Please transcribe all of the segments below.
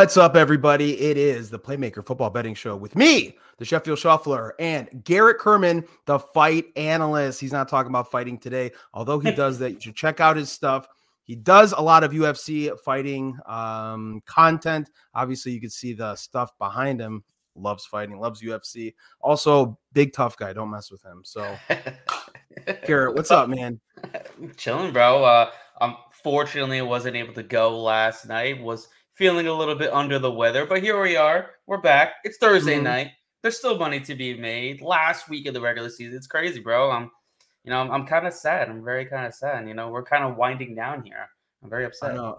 What's up, everybody? It is the Playmaker Football Betting Show with me, the Sheffield Shuffler, and Garrett Kerman, the fight analyst. He's not talking about fighting today, although he does that. You should check out his stuff. He does a lot of UFC fighting um, content. Obviously, you can see the stuff behind him. Loves fighting, loves UFC. Also, big tough guy. Don't mess with him. So, Garrett, what's up, man? Chilling, bro. Uh, unfortunately, wasn't able to go last night. Was feeling a little bit under the weather, but here we are. We're back. It's Thursday mm-hmm. night. There's still money to be made. Last week of the regular season, it's crazy, bro. I'm, you know, I'm, I'm kind of sad. I'm very kind of sad. You know, we're kind of winding down here. I'm very upset. I know.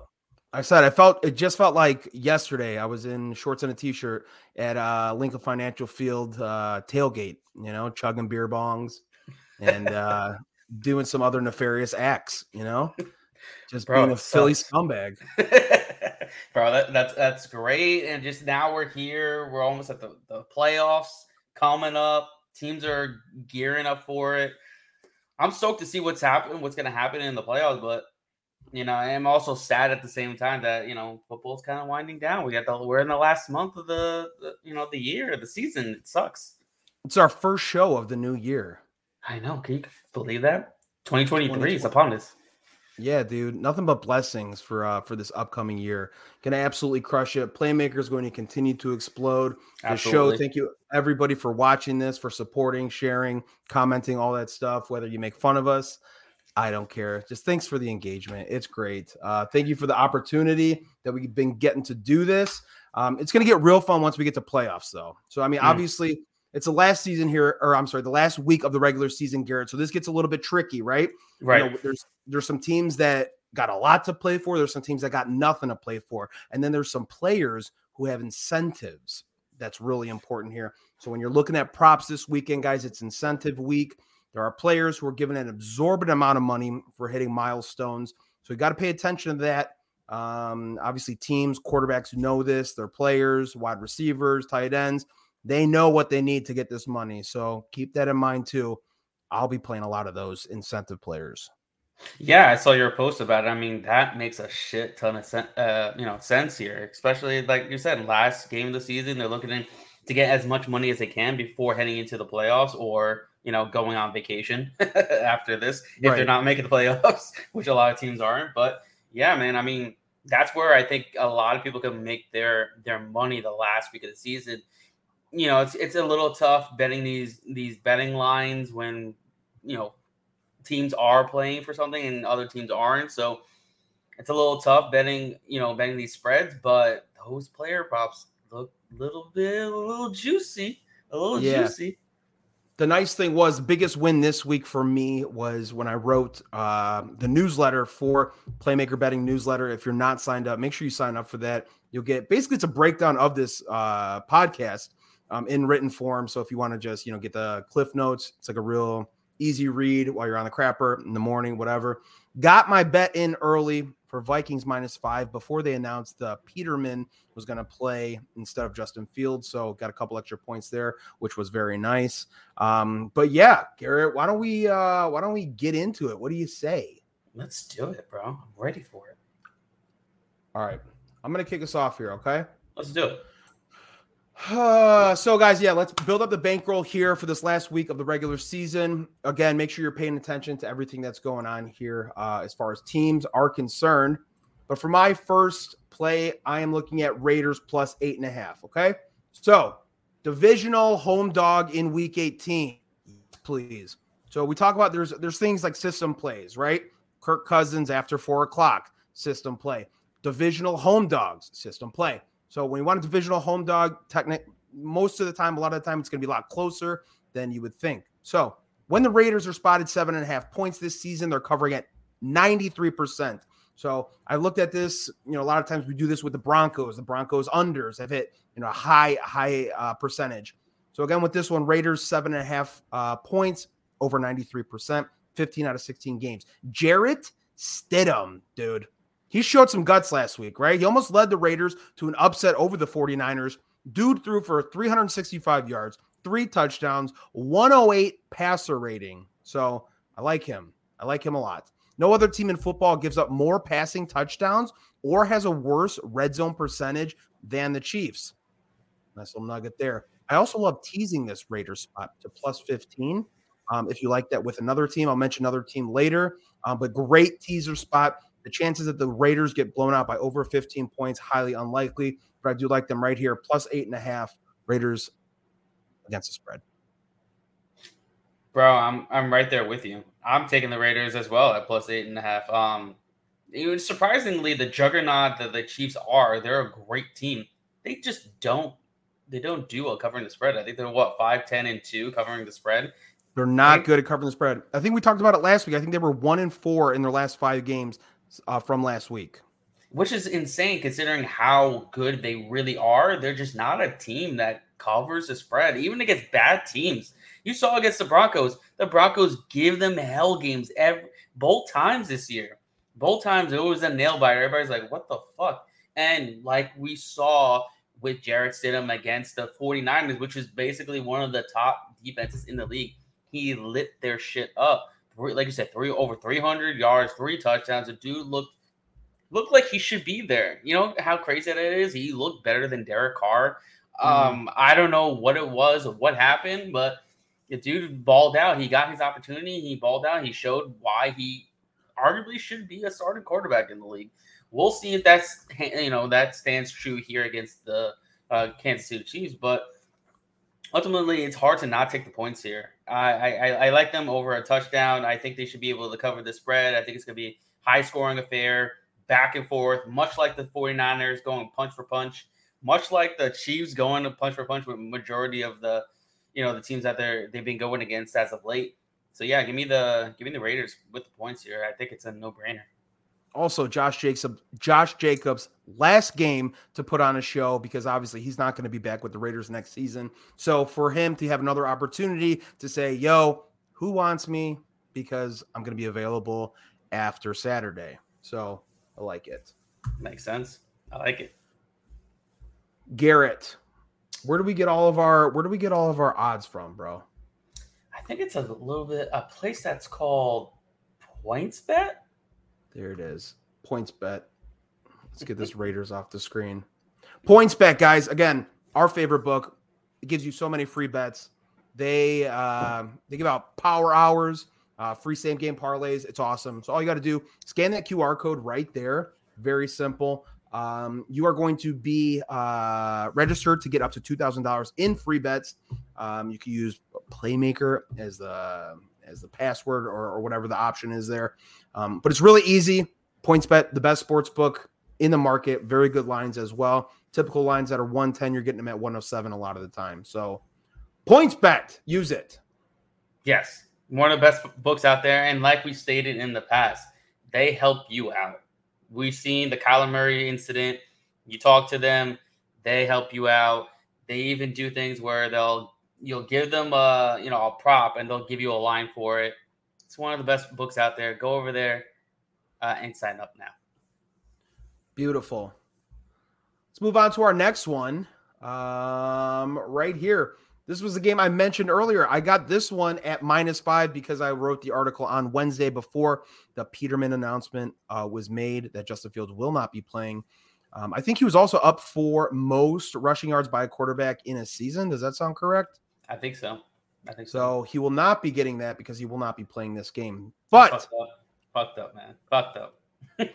I said I felt it just felt like yesterday. I was in shorts and a t-shirt at uh, Lincoln Financial Field uh, tailgate. You know, chugging beer bongs and uh, doing some other nefarious acts. You know, just Bro, being a Philly scumbag. bro. That, that's that's great. And just now we're here. We're almost at the, the playoffs coming up. Teams are gearing up for it. I'm stoked to see what's happening, what's going to happen in the playoffs. But you know, I'm also sad at the same time that you know football's kind of winding down. We got the we're in the last month of the, the you know the year, the season. It sucks. It's our first show of the new year. I know. Can you believe that? 2023 is upon us. Yeah, dude, nothing but blessings for uh for this upcoming year. Gonna absolutely crush it. Playmaker is going to continue to explode. The show. Thank you everybody for watching this, for supporting, sharing, commenting, all that stuff. Whether you make fun of us, I don't care. Just thanks for the engagement. It's great. Uh, thank you for the opportunity that we've been getting to do this. Um, it's gonna get real fun once we get to playoffs, though. So I mean, mm. obviously, it's the last season here, or I'm sorry, the last week of the regular season, Garrett. So this gets a little bit tricky, right? Right. You know, there's there's some teams that got a lot to play for. There's some teams that got nothing to play for, and then there's some players who have incentives. That's really important here. So when you're looking at props this weekend, guys, it's incentive week. There are players who are given an absorbent amount of money for hitting milestones. So you got to pay attention to that. Um, obviously, teams, quarterbacks who know this, their players, wide receivers, tight ends they know what they need to get this money. So keep that in mind too. I'll be playing a lot of those incentive players. Yeah, I saw your post about it. I mean, that makes a shit ton of sen- uh, you know sense here, especially like you said, last game of the season, they're looking to get as much money as they can before heading into the playoffs, or you know, going on vacation after this if right. they're not making the playoffs, which a lot of teams aren't. But yeah, man, I mean, that's where I think a lot of people can make their their money the last week of the season you know, it's it's a little tough betting these these betting lines when you know teams are playing for something and other teams aren't. So it's a little tough betting, you know, betting these spreads, but those player props look a little bit a little juicy. A little yeah. juicy. The nice thing was biggest win this week for me was when I wrote uh, the newsletter for Playmaker Betting newsletter. If you're not signed up, make sure you sign up for that. You'll get basically it's a breakdown of this uh, podcast um, in written form. So if you want to just you know get the cliff notes, it's like a real easy read while you're on the crapper in the morning, whatever. Got my bet in early for Vikings minus five before they announced uh, Peterman was going to play instead of Justin Fields. So got a couple extra points there, which was very nice. Um, but yeah, Garrett, why don't we uh, why don't we get into it? What do you say? Let's do it, bro. I'm ready for it. All right, I'm gonna kick us off here. Okay, let's do it. So, guys, yeah, let's build up the bankroll here for this last week of the regular season. Again, make sure you're paying attention to everything that's going on here uh, as far as teams are concerned. But for my first play, I am looking at Raiders plus eight and a half. Okay. So, divisional home dog in week 18, please. So, we talk about there's there's things like system plays, right? Kirk Cousins after four o'clock, system play. Divisional home dogs, system play. So when you want a divisional home dog, technic most of the time, a lot of the time, it's going to be a lot closer than you would think. So when the Raiders are spotted seven and a half points this season, they're covering at 93%. So I looked at this, you know, a lot of times we do this with the Broncos. The Broncos unders have hit, you know, a high, high uh, percentage. So again, with this one, Raiders seven and a half uh, points, over 93%, 15 out of 16 games. Jarrett Stidham, dude. He showed some guts last week, right? He almost led the Raiders to an upset over the 49ers. Dude threw for 365 yards, three touchdowns, 108 passer rating. So I like him. I like him a lot. No other team in football gives up more passing touchdowns or has a worse red zone percentage than the Chiefs. Nice little nugget there. I also love teasing this Raiders spot to plus 15. Um, if you like that with another team, I'll mention another team later. Um, but great teaser spot. The chances that the Raiders get blown out by over 15 points, highly unlikely. But I do like them right here, plus eight and a half Raiders against the spread. Bro, I'm I'm right there with you. I'm taking the Raiders as well at plus eight and a half. Um, was surprisingly the juggernaut that the Chiefs are. They're a great team. They just don't they don't do well covering the spread. I think they're what five, ten, and two covering the spread. They're not good at covering the spread. I think we talked about it last week. I think they were one and four in their last five games uh, from last week, which is insane considering how good they really are. They're just not a team that covers the spread, even against bad teams. You saw against the Broncos, the Broncos give them hell games every both times this year. Both times it was a nail biter. Everybody's like, what the fuck? And like we saw with Jarrett Stidham against the 49ers, which is basically one of the top defenses in the league he lit their shit up. Like you said, three over 300 yards, three touchdowns. The dude looked looked like he should be there. You know how crazy that is. He looked better than Derek Carr. Mm-hmm. Um, I don't know what it was or what happened, but the dude balled out. He got his opportunity. He balled out. He showed why he arguably should be a starting quarterback in the league. We'll see if that's you know that stands true here against the uh, Kansas City Chiefs, but ultimately it's hard to not take the points here. I, I, I like them over a touchdown. I think they should be able to cover the spread. I think it's going to be high scoring affair, back and forth, much like the 49ers going punch for punch, much like the Chiefs going to punch for punch with majority of the you know the teams that they're they've been going against as of late. So yeah, give me the give me the Raiders with the points here. I think it's a no brainer also Josh Jacobs, Josh Jacobs last game to put on a show because obviously he's not going to be back with the Raiders next season. So for him to have another opportunity to say, "Yo, who wants me?" because I'm going to be available after Saturday. So I like it. Makes sense. I like it. Garrett, where do we get all of our where do we get all of our odds from, bro? I think it's a little bit a place that's called PointsBet. There it is. Points bet. Let's get this Raiders off the screen. Points bet, guys. Again, our favorite book. It gives you so many free bets. They uh, they give out power hours, uh, free same game parlays. It's awesome. So all you got to do scan that QR code right there. Very simple. Um, you are going to be uh, registered to get up to two thousand dollars in free bets. Um, you can use Playmaker as the as the password or, or whatever the option is there. Um, but it's really easy. PointsBet, the best sports book in the market. Very good lines as well. Typical lines that are 110, you're getting them at 107 a lot of the time. So PointsBet, use it. Yes, one of the best books out there. And like we stated in the past, they help you out. We've seen the Kyler Murray incident. You talk to them, they help you out. They even do things where they'll you'll give them a you know a prop and they'll give you a line for it. It's one of the best books out there. Go over there uh, and sign up now. Beautiful. Let's move on to our next one. Um, right here. This was the game I mentioned earlier. I got this one at minus five because I wrote the article on Wednesday before the Peterman announcement uh, was made that Justin Fields will not be playing. Um, I think he was also up for most rushing yards by a quarterback in a season. Does that sound correct? I think so. I think so. So he will not be getting that because he will not be playing this game. But fucked up, fucked up man. Fucked up.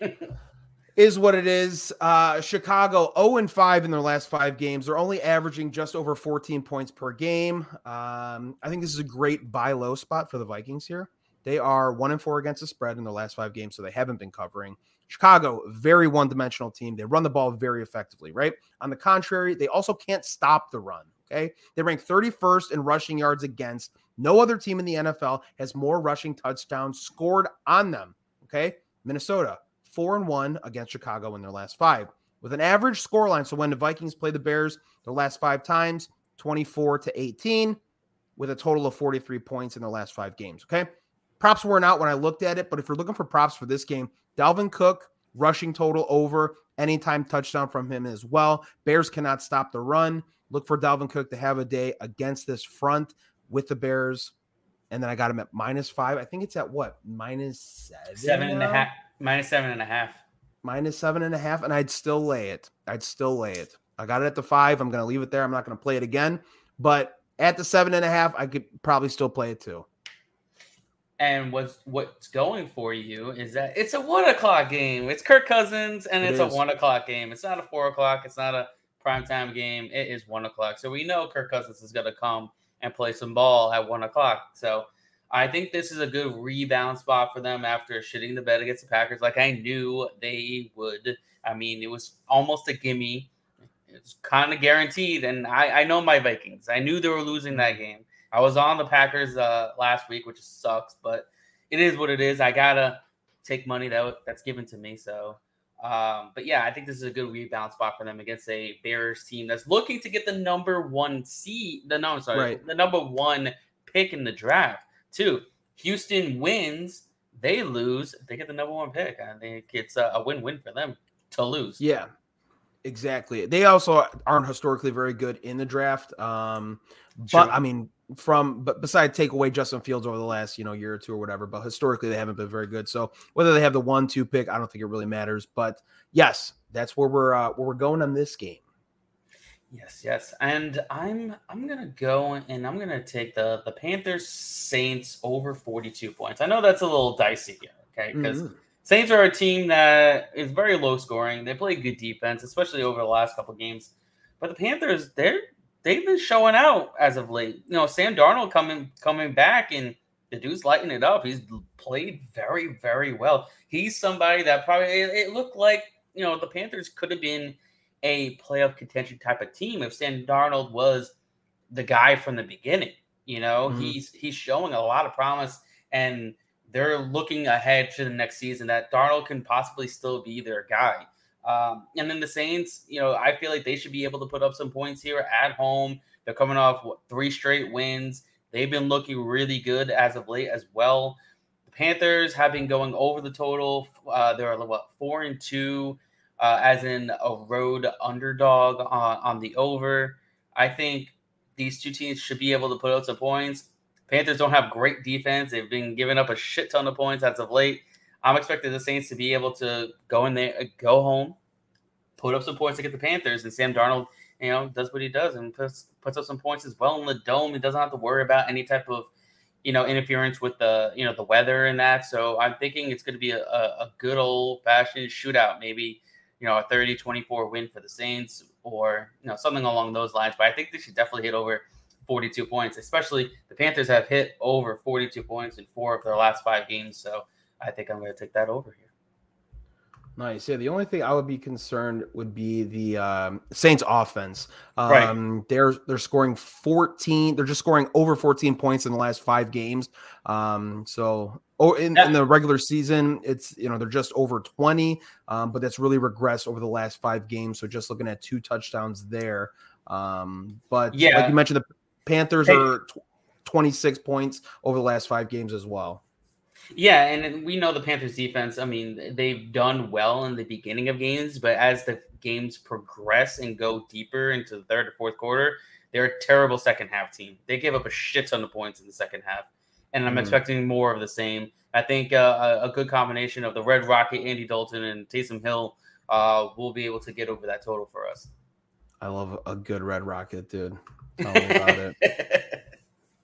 is what it is. Uh, Chicago 0 and 5 in their last five games. They're only averaging just over 14 points per game. Um, I think this is a great buy low spot for the Vikings here. They are one and four against the spread in their last five games, so they haven't been covering. Chicago, very one dimensional team. They run the ball very effectively, right? On the contrary, they also can't stop the run. Okay. They rank 31st in rushing yards against. No other team in the NFL has more rushing touchdowns scored on them. Okay. Minnesota, four and one against Chicago in their last five with an average score line. So when the Vikings play the Bears the last five times, 24 to 18, with a total of 43 points in the last five games. Okay. Props weren't out when I looked at it, but if you're looking for props for this game, Dalvin Cook, rushing total over, anytime touchdown from him as well. Bears cannot stop the run. Look for Dalvin Cook to have a day against this front with the Bears. and then I got him at minus five. I think it's at what minus seven, Seven and a now? half, minus seven and a half. minus seven and a half, and I'd still lay it. I'd still lay it. I got it at the five. I'm going to leave it there. I'm not going to play it again. But at the seven and a half, I could probably still play it too. And what's what's going for you is that it's a one o'clock game. It's Kirk Cousins, and It it's is. a one o'clock game. It's not a four o'clock. It's not a primetime game. It is one o'clock. So we know Kirk Cousins is going to come and play some ball at one o'clock. So I think this is a good rebound spot for them after shitting the bed against the Packers, like I knew they would. I mean, it was almost a gimme. It's kind of guaranteed, and I, I know my Vikings. I knew they were losing that game. I was on the Packers uh, last week, which sucks, but it is what it is. I gotta take money that that's given to me. So, um, but yeah, I think this is a good rebound spot for them against a Bears team that's looking to get the number one seed. The no, I'm sorry, Right. the number one pick in the draft. Too. Houston wins, they lose, they get the number one pick. I think it's a, a win-win for them to lose. Yeah, exactly. They also aren't historically very good in the draft. Um, but True. I mean, from but besides take away Justin Fields over the last you know year or two or whatever, but historically they haven't been very good. So whether they have the one two pick, I don't think it really matters. But yes, that's where we're uh, where we're going on this game. Yes, yes. And I'm I'm gonna go and I'm gonna take the the Panthers Saints over 42 points. I know that's a little dicey here, okay? Because Mhm. Saints are a team that is very low scoring. They play good defense, especially over the last couple games. But the Panthers, they're they've been showing out as of late. You know, Sam Darnold coming coming back and the dude's lighting it up. He's played very, very well. He's somebody that probably it, it looked like you know the Panthers could have been a playoff contention type of team if Sam Darnold was the guy from the beginning. You know, Mhm. he's he's showing a lot of promise, and they're looking ahead to the next season that Darnold can possibly still be their guy. Um, and then the Saints, you know, I feel like they should be able to put up some points here at home. They're coming off what, three straight wins. They've been looking really good as of late as well. The Panthers have been going over the total. Uh, they're what four and two, uh, as in a road underdog on, on the over. I think these two teams should be able to put out some points. Panthers don't have great defense. They've been giving up a shit ton of points as of late. I'm expecting the Saints to be able to go in there, uh, go home, put up some points against the Panthers, and Sam Darnold, you know, does what he does and puts puts up some points as well in the dome. He doesn't have to worry about any type of, you know, interference with the you know the weather and that. So I'm thinking it's going to be a, a, a good old fashioned shootout, maybe you know a 30-24 win for the Saints or you know something along those lines. But I think they should definitely hit over 42 points, especially the Panthers have hit over 42 points in four of their last five games. So I think I'm going to take that over here. Nice. Yeah, the only thing I would be concerned would be the um, Saints offense. Um, Right. They're they're scoring 14. They're just scoring over 14 points in the last five games. Um, so oh, in, in the regular season, it's you know they're just over 20, um, but that's really regressed over the last five games. So just looking at two touchdowns there. Um, but Yeah. like you mentioned, the Panthers Hey. are tw- 26 points over the last five games as well. Yeah, and we know the Panthers defense. I mean, they've done well in the beginning of games, but as the games progress and go deeper into the third or fourth quarter, they're a terrible second half team. They give up a shit ton of points in the second half, and I'm Mhm. expecting more of the same. I think uh, a, a good combination of the Red Rocket, Andy Dalton, and Taysom Hill uh, will be able to get over that total for us. I love a good red rocket, dude. Tell me about it.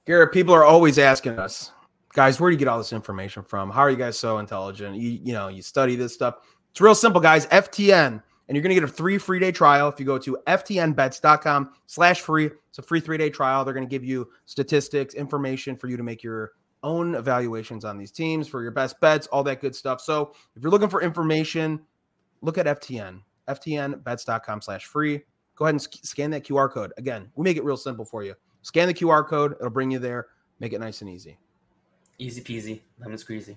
Garrett, people are always asking us, guys, where do you get all this information from? How are you guys so intelligent? You you know, you study this stuff. It's real simple, guys. FTN, and you're gonna get a three free day trial if you go to ftnbets.com slash free. It's a free three-day trial. They're gonna give you statistics, information for you to make your own evaluations on these teams for your best bets, all that good stuff. So if you're looking for information, look at FTN, ftnbets.com slash free. Go ahead and sc- scan that QR code. Again, we make it real simple for you. Scan the QR code, it'll bring you there. Make it nice and easy. Easy peasy, lemon squeezy,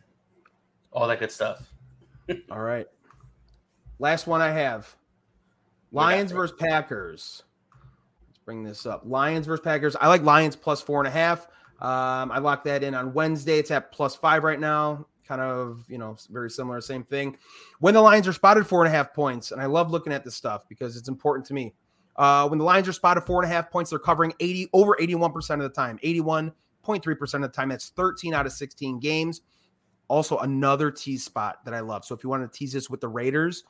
all that good stuff. All right. Last one I have Lions it. versus Packers. Let's bring this up. Lions versus Packers. I like Lions plus four and a half. Um, I locked that in on Wednesday. It's at plus five right now. Kind of, you know, very similar, same thing. When the Lions are spotted four and a half points, and I love looking at this stuff because it's important to me. Uh, when the Lions are spotted four and a half points, they're covering 80 over 81% of the time, 0.3% of the time. That's 13 out of 16 games. Also, another tease spot that I love. So if you want to tease this with the Raiders,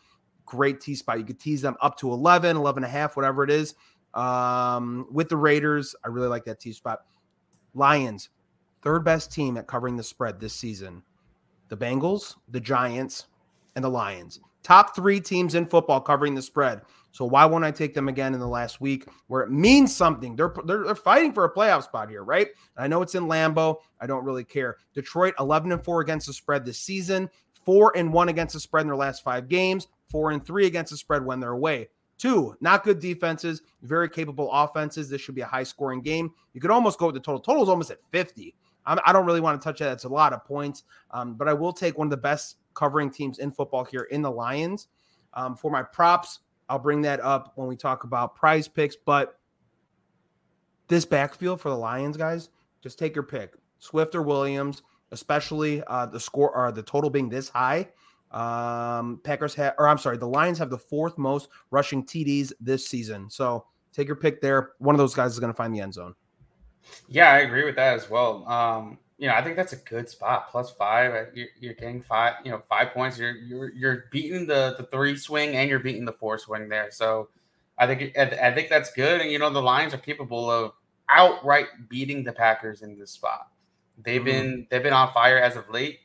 great tease spot. You could tease them up to 11, 11 and a half, whatever it is. Um, with the Raiders, I really like that tease spot. Lions, third best team at covering the spread this season. The Bengals, the Giants, and the Lions. Top three teams in football covering the spread. So why won't I take them again in the last week where it means something? They're they're, they're fighting for a playoff spot here, right? I know it's in Lambeau. I don't really care. Detroit 11 and 4 against the spread this season, 4 and 1 against the spread in their last 5 games, 4 and 3 against the spread when they're away. Two, not good defenses, very capable offenses. This should be a high scoring game. You could almost go with the total. Total is almost at 50. I'm, I do not really want to touch that. It's a lot of points, um, but I will take one of the best covering teams in football here in the Lions. Um, for my props, I'll bring that up when we talk about prize picks. But this backfield for the Lions, guys, just take your pick. Swift or Williams, especially uh, the score or the total being this high. Um, Packers have, or I'm sorry, the Lions have the fourth most rushing TDs this season. So take your pick there. One of those guys is going to find the end zone. Yeah, I agree with that as well. Um, you know, I think that's a good spot. Plus five, uh, you're, you're, getting five. You know, five points. You're you're you're beating the the three swing and you're beating the four swing there. So, I think I think that's good. And you know, the Lions are capable of outright beating the Packers in this spot. They've mm-hmm. been they've been on fire as of late,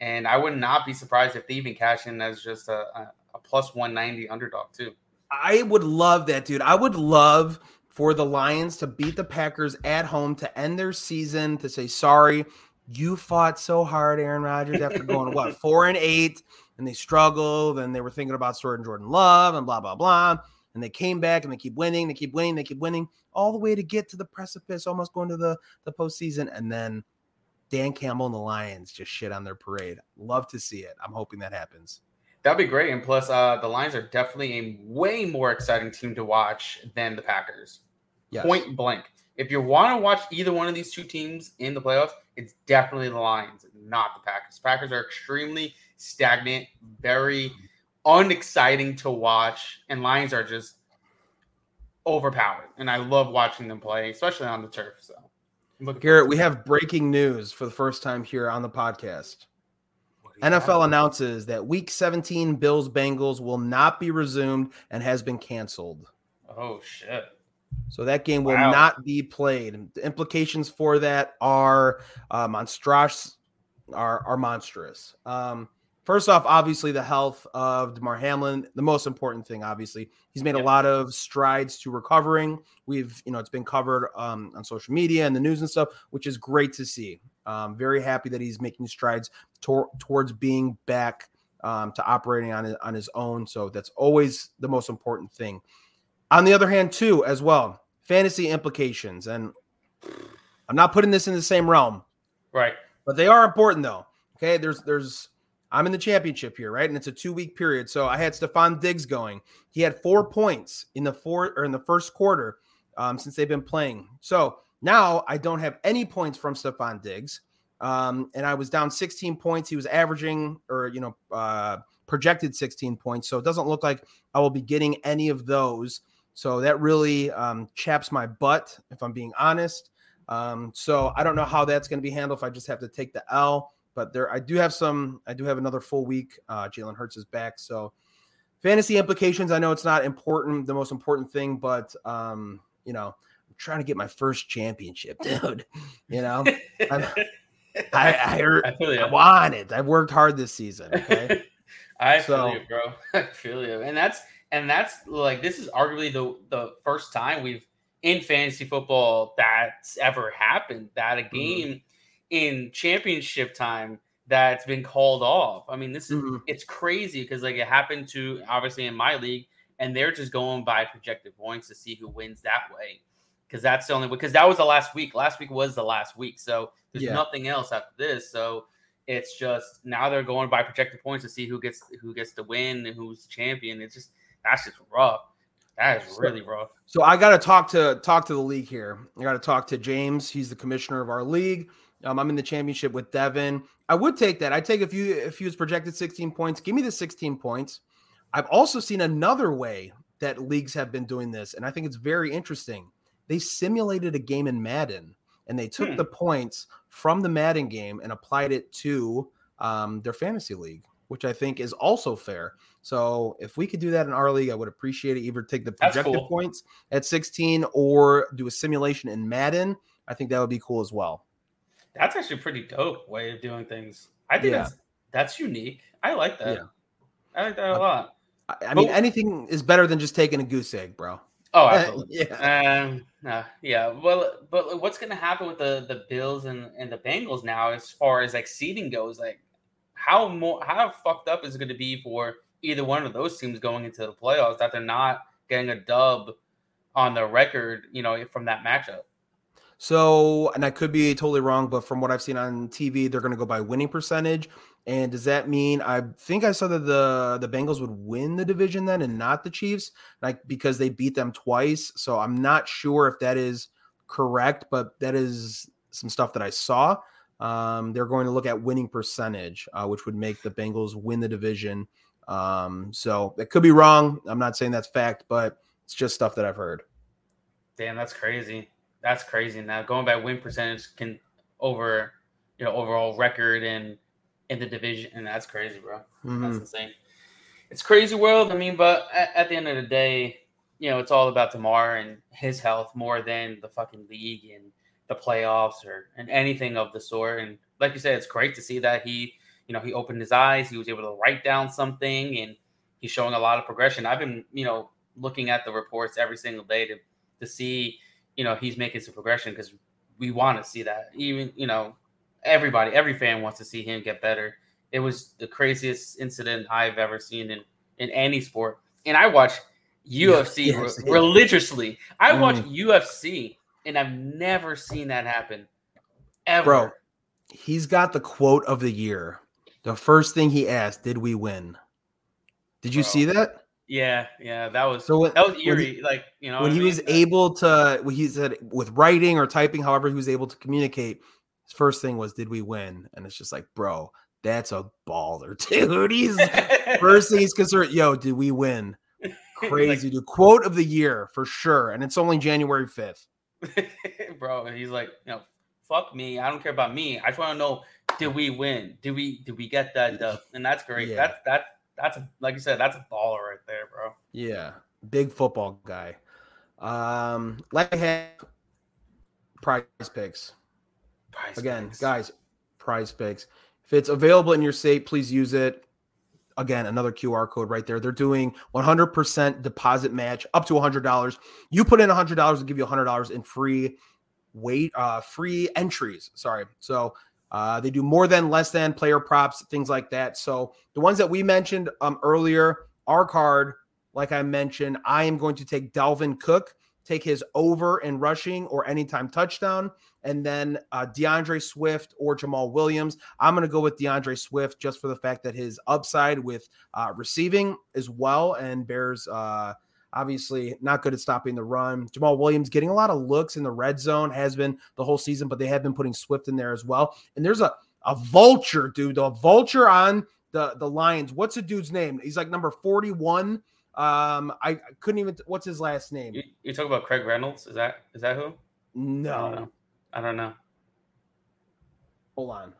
and I would not be surprised if they even cash in as just a, a, a plus one ninety underdog too. I would love that, dude. I would love for the Lions to beat the Packers at home to end their season to say sorry. You fought so hard, Aaron Rodgers, after going what four and eight, and they struggled, and they were thinking about starting Jordan Love and blah blah blah. And they came back and they keep winning, they keep winning, they keep winning, all the way to get to the precipice, almost going to the the postseason, and then Dan Campbell and the Lions just shit on their parade. Love to see it. I'm hoping that happens. That'd be great. And plus, uh, the Lions are definitely a way more exciting team to watch than the Packers. Yes. Point blank. If you want to watch either one of these two teams in the playoffs, it's definitely the Lions, not the Packers. Packers are extremely stagnant, very unexciting to watch, and Lions are just overpowered. And I love watching them play, especially on the turf. So, Garrett, we have breaking news for the first time here on the podcast. NFL announces that Week 17 Bills Bengals will not be resumed and has been canceled. Oh shit! So that game will wow. not be played. The implications for that are uh, monstrous, are are monstrous. Um, first off, obviously the health of Damar Hamlin, the most important thing. Obviously, he's made yep. a lot of strides to recovering. We've, you know, it's been covered um, on social media and the news and stuff, which is great to see. Um, very happy that he's making strides tor- towards being back um, to operating on his, on his own. So that's always the most important thing. On the other hand, too, as well, fantasy implications, and I'm not putting this in the same realm, right? But they are important, though. Okay, there's there's I'm in the championship here, right? And it's a two week period. So I had Stefon Diggs going. He had four points in the four or in the first quarter um, since they've been playing. So now I don't have any points from Stefon Diggs. Um, and I was down 16 points. He was averaging or, you know, uh, projected 16 points. So it doesn't look like I will be getting any of those. So that really um, chaps my butt, if I'm being honest. Um, so I don't know how that's going to be handled if I just have to take the L. But there, I do have some. I do have another full week. Uh, Jalen Hurts is back, so fantasy implications. I know it's not important, the most important thing, but um, you know, I'm trying to get my first championship, dude. You know, I, I, I, I, I want it. I've worked hard this season. Okay. I so, feel you, bro. I feel you, and that's and that's like this is arguably the the first time we've in fantasy football that's ever happened that a mm-hmm. game mm-hmm. In championship time that's been called off. I mean, this is mm-hmm. it's crazy because like it happened to obviously in my league, and they're just going by projected points to see who wins that way. Because that's the only because that was the last week. Last week was the last week, so there's yeah. nothing else after this. So it's just now they're going by projected points to see who gets who gets to win and who's the champion. It's just that's just rough. That is really rough. So I got to talk to talk to the league here. I got to talk to James. He's the commissioner of our league. Um, I'm in the championship with Devin. I would take that. I'd take if you if he was projected 16 points. Give me the 16 points. I've also seen another way that leagues have been doing this, and I think it's very interesting. They simulated a game in Madden and they took Hmm. the points from the Madden game and applied it to um, their fantasy league, which I think is also fair. So if we could do that in our league, I would appreciate it. Either take the projected cool. points at 16 or do a simulation in Madden. I think that would be cool as well. That's actually a pretty dope way of doing things. I think Yeah. that's that's unique. I like that. Yeah. I like that a lot. I, I mean, anything is better than just taking a goose egg, bro. Oh, absolutely. yeah. Um, uh, yeah. Well, but what's going to happen with the the Bills and, and the Bengals now, as far as like seeding goes? Like, how more how fucked up is it going to be for either one of those teams going into the playoffs that they're not getting a dub on their record? You know, from that matchup. So, and I could be totally wrong, but from what I've seen on TV, they're going to go by winning percentage. And does that mean I think I saw that the the Bengals would win the division then and not the Chiefs, like because they beat them twice? So I'm not sure if that is correct, but that is some stuff that I saw. Um, they're going to look at winning percentage, uh, which would make the Bengals win the division. Um, so that could be wrong. I'm not saying that's fact, but it's just stuff that I've heard. Damn, that's crazy. That's crazy. Now going by win percentage can over you know overall record and in the division, and that's crazy, bro. Mhm. That's insane. It's crazy world. I mean, but at, at the end of the day, you know, it's all about Damar and his health more than the fucking league and the playoffs or and anything of the sort. And like you said, it's great to see that he, you know, he opened his eyes. He was able to write down something, and he's showing a lot of progression. I've been, you know, looking at the reports every single day to to see, you know, he's making some progression because we want to see that. Even, you know, everybody, every fan wants to see him get better. It was the craziest incident I've ever seen in in any sport. And I watch UFC yes, re- religiously. I watch Mm. UFC, and I've never seen that happen. Ever. Bro, he's got the quote of the year. The first thing he asked, "Did we win?" Did you Bro. see that? Yeah, yeah, that was So when, that was eerie. he- like you know, when I he mean? was able to, when he said with writing or typing, however he was able to communicate, his first thing was, "Did we win?" And it's just like, bro, that's a baller, dude. He's first thing he's concerned. Yo, did we win? Crazy, dude. Quote of the year for sure, and it's only January fifth. Like, bro, he's like, you know, fuck me. I don't care about me. I just want to know, did we win? Did we did we get that dub? And that's great. Yeah. That's that that's a, like you said, that's a baller right there, bro. Yeah, big football guy. Um, like prize picks. Prize Again, picks. guys, prize picks. If it's available in your state, please use it. Again, another QR code right there. They're doing 100% deposit match up to $100. You put in $100, they'll give you $100 in free weight uh, free entries. Sorry. So uh, they do more than, less than player props, things like that. So the ones that we mentioned um, earlier, our card, like I mentioned, I am going to take Dalvin Cook, take his over in rushing or anytime touchdown and then uh, D'Andre Swift or Jamaal Williams. I'm going to go with D'Andre Swift just for the fact that his upside with uh, receiving as well, and Bears uh, obviously not good at stopping the run. Jamaal Williams getting a lot of looks in the red zone has been the whole season, but they have been putting Swift in there as well. And there's a a vulture, dude, a vulture on the the Lions. What's the dude's name? He's like number 41. Um, I, I couldn't even. What's his last name? You, you talk about Craig Reynolds? Is that is that who? I don't No, know. I don't know. hold on.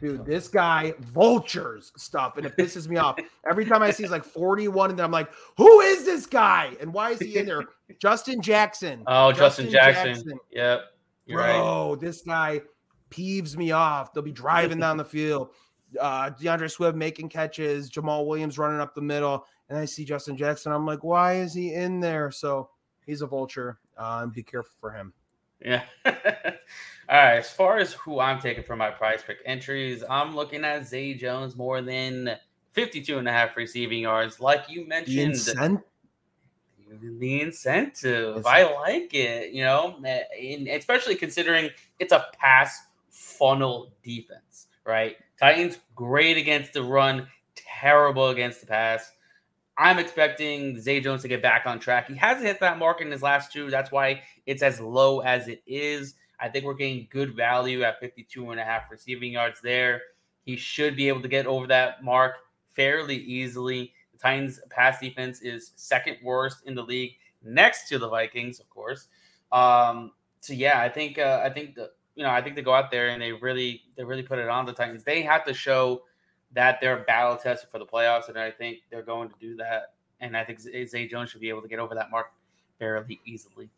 Dude, this guy vultures stuff, and it pisses me off every time I see he's like 41, and then I'm like, who is this guy? And why is he in there? Justin Jackson. Oh, Justin, Jackson. Yep. You're right. Bro, this guy peeves me off. They'll be driving down the field. Uh, D'Andre Swift making catches, Jamaal Williams running up the middle, and I see Justin Jackson. I'm like, why is he in there? So he's a vulture. Uh, and be careful for him. Yeah. All right. As far as who I'm taking for my prize pick entries, I'm looking at Zay Jones more than 52 and a half receiving yards. Like you The mentioned, incent- the incentive. I like it, you know, and especially considering it's a pass funnel defense, right? Titans great against the run, terrible against the pass. I'm expecting Zay Jones to get back on track. He hasn't hit that mark in his last two. That's why it's as low as it is. I think we're getting good value at 52 and a half receiving yards there. He should be able to get over that mark fairly easily. The Titans' pass defense is second worst in the league, next to the Vikings, of course. Um, so yeah, I think uh, I think the, you know I think they go out there and they really they really put it on the Titans. They have to show that they're battle tested for the playoffs, and I think they're going to do that. And I think Zay Jones should be able to get over that mark fairly easily.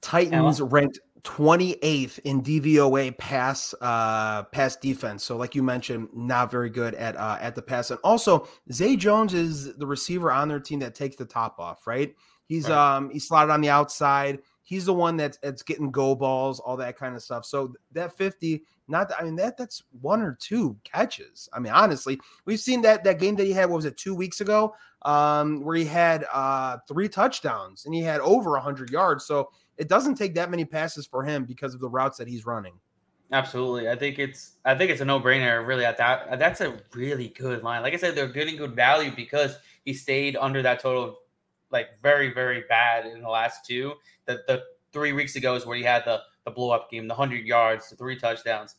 Titans ranked 28th in DVOA pass uh pass defense. So like you mentioned, not very good at uh at the pass. And also Zay Jones is the receiver on their team that takes the top off, right? He's right. um he's slotted on the outside. He's the one that's that's getting go balls, all that kind of stuff. So that 50, not that, I mean that that's one or two catches. I mean, honestly, we've seen that that game that he had, what was it, two weeks ago? Um, where he had uh three touchdowns and he had over hundred yards. So it doesn't take that many passes for him because of the routes that he's running. Absolutely. I think it's I think it's a no-brainer really at that that's a really good line. Like I said, they're getting good value because he stayed under that total like very, very bad in the last two. The the three weeks ago is where he had the the blow up game, the hundred yards, the three touchdowns.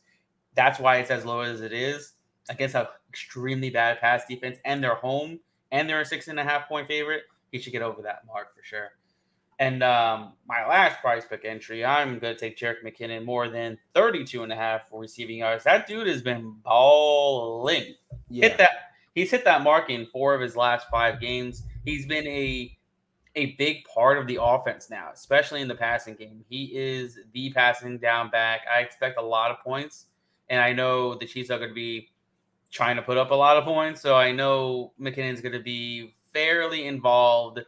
That's why it's as low as it is against an extremely bad pass defense, and they're home, and they're a six and a half point favorite. He should get over that mark for sure. And um, my last prize pick entry, I'm going to take Jerick McKinnon more than 32 and a half for receiving yards. That dude has been balling. Yeah. Hit that. He's hit that mark in four of his last five games. He's been a a big part of the offense now, especially in the passing game. He is the passing down back. I expect a lot of points, and I know the Chiefs are going to be trying to put up a lot of points. So I know McKinnon's going to be fairly involved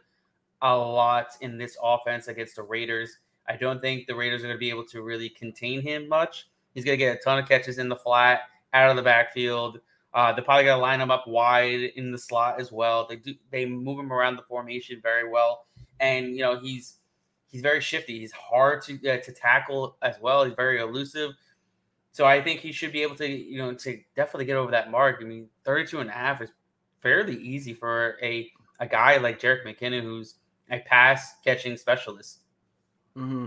a lot in this offense against the Raiders. I don't think the Raiders are going to be able to really contain him much. He's going to get a ton of catches in the flat, out of the backfield. Uh, they're probably going to line him up wide in the slot as well. They do they move him around the formation very well, and you know he's he's very shifty. He's hard to uh, to tackle as well. He's very elusive. So I think he should be able to you know to definitely get over that mark. I mean, 32 and a half is fairly easy for a a guy like Jerick McKinnon who's a pass catching specialist. Mm-hmm.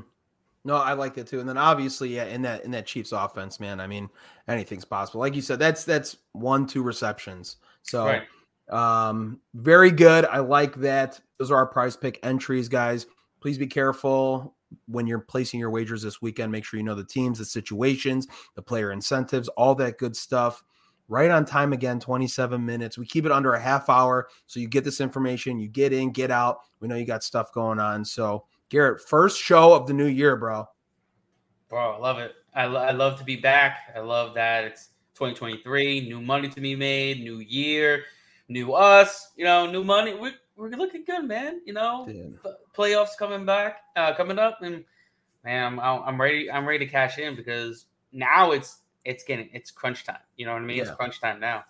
No, I like that too. And then obviously, yeah, in that in that Chiefs offense, man, I mean, anything's possible. Like you said, that's that's one, two receptions. So right. um, very good. I like that. Those are our prize pick entries, guys. Please be careful when you're placing your wagers this weekend. Make sure you know the teams, the situations, the player incentives, all that good stuff right on time again 27 minutes we keep it under a half hour so you get this information you get in get out we know you got stuff going on so garrett first show of the new year bro bro i love it I, lo- I love to be back i love that it's 2023 new money to be made new year new us you know new money we, we're looking good man you know playoffs coming back uh, coming up and man I'm, I'm ready i'm ready to cash in because now it's it's getting it's crunch time. You know what I mean? Yeah. It's crunch time now.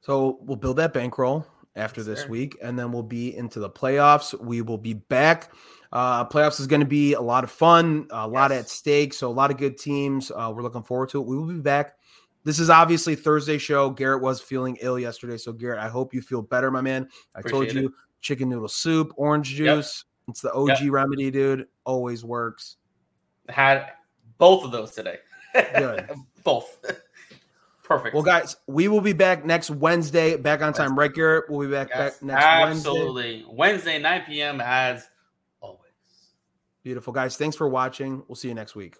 So we'll build that bankroll after yes, this sir. week, and then we'll be into the playoffs. We will be back. Uh, playoffs is going to be a lot of fun, a lot at stake. So a lot of good teams. Uh, we're looking forward to it. We will be back. This is obviously Thursday show. Garrett was feeling ill yesterday, so Garrett, I hope you feel better, my man. I Appreciate told you, it. chicken noodle soup, orange juice. Yep. It's the OG yep. remedy, dude. Always works. Had both of those today. Good. Both. Perfect. Well, guys, we will be back next Wednesday. Back on time, right, Garrett? We'll be back, yes, back next absolutely. Wednesday. Absolutely. Wednesday, 9 p.m. as. Beautiful, guys. Thanks for watching. We'll see you next week.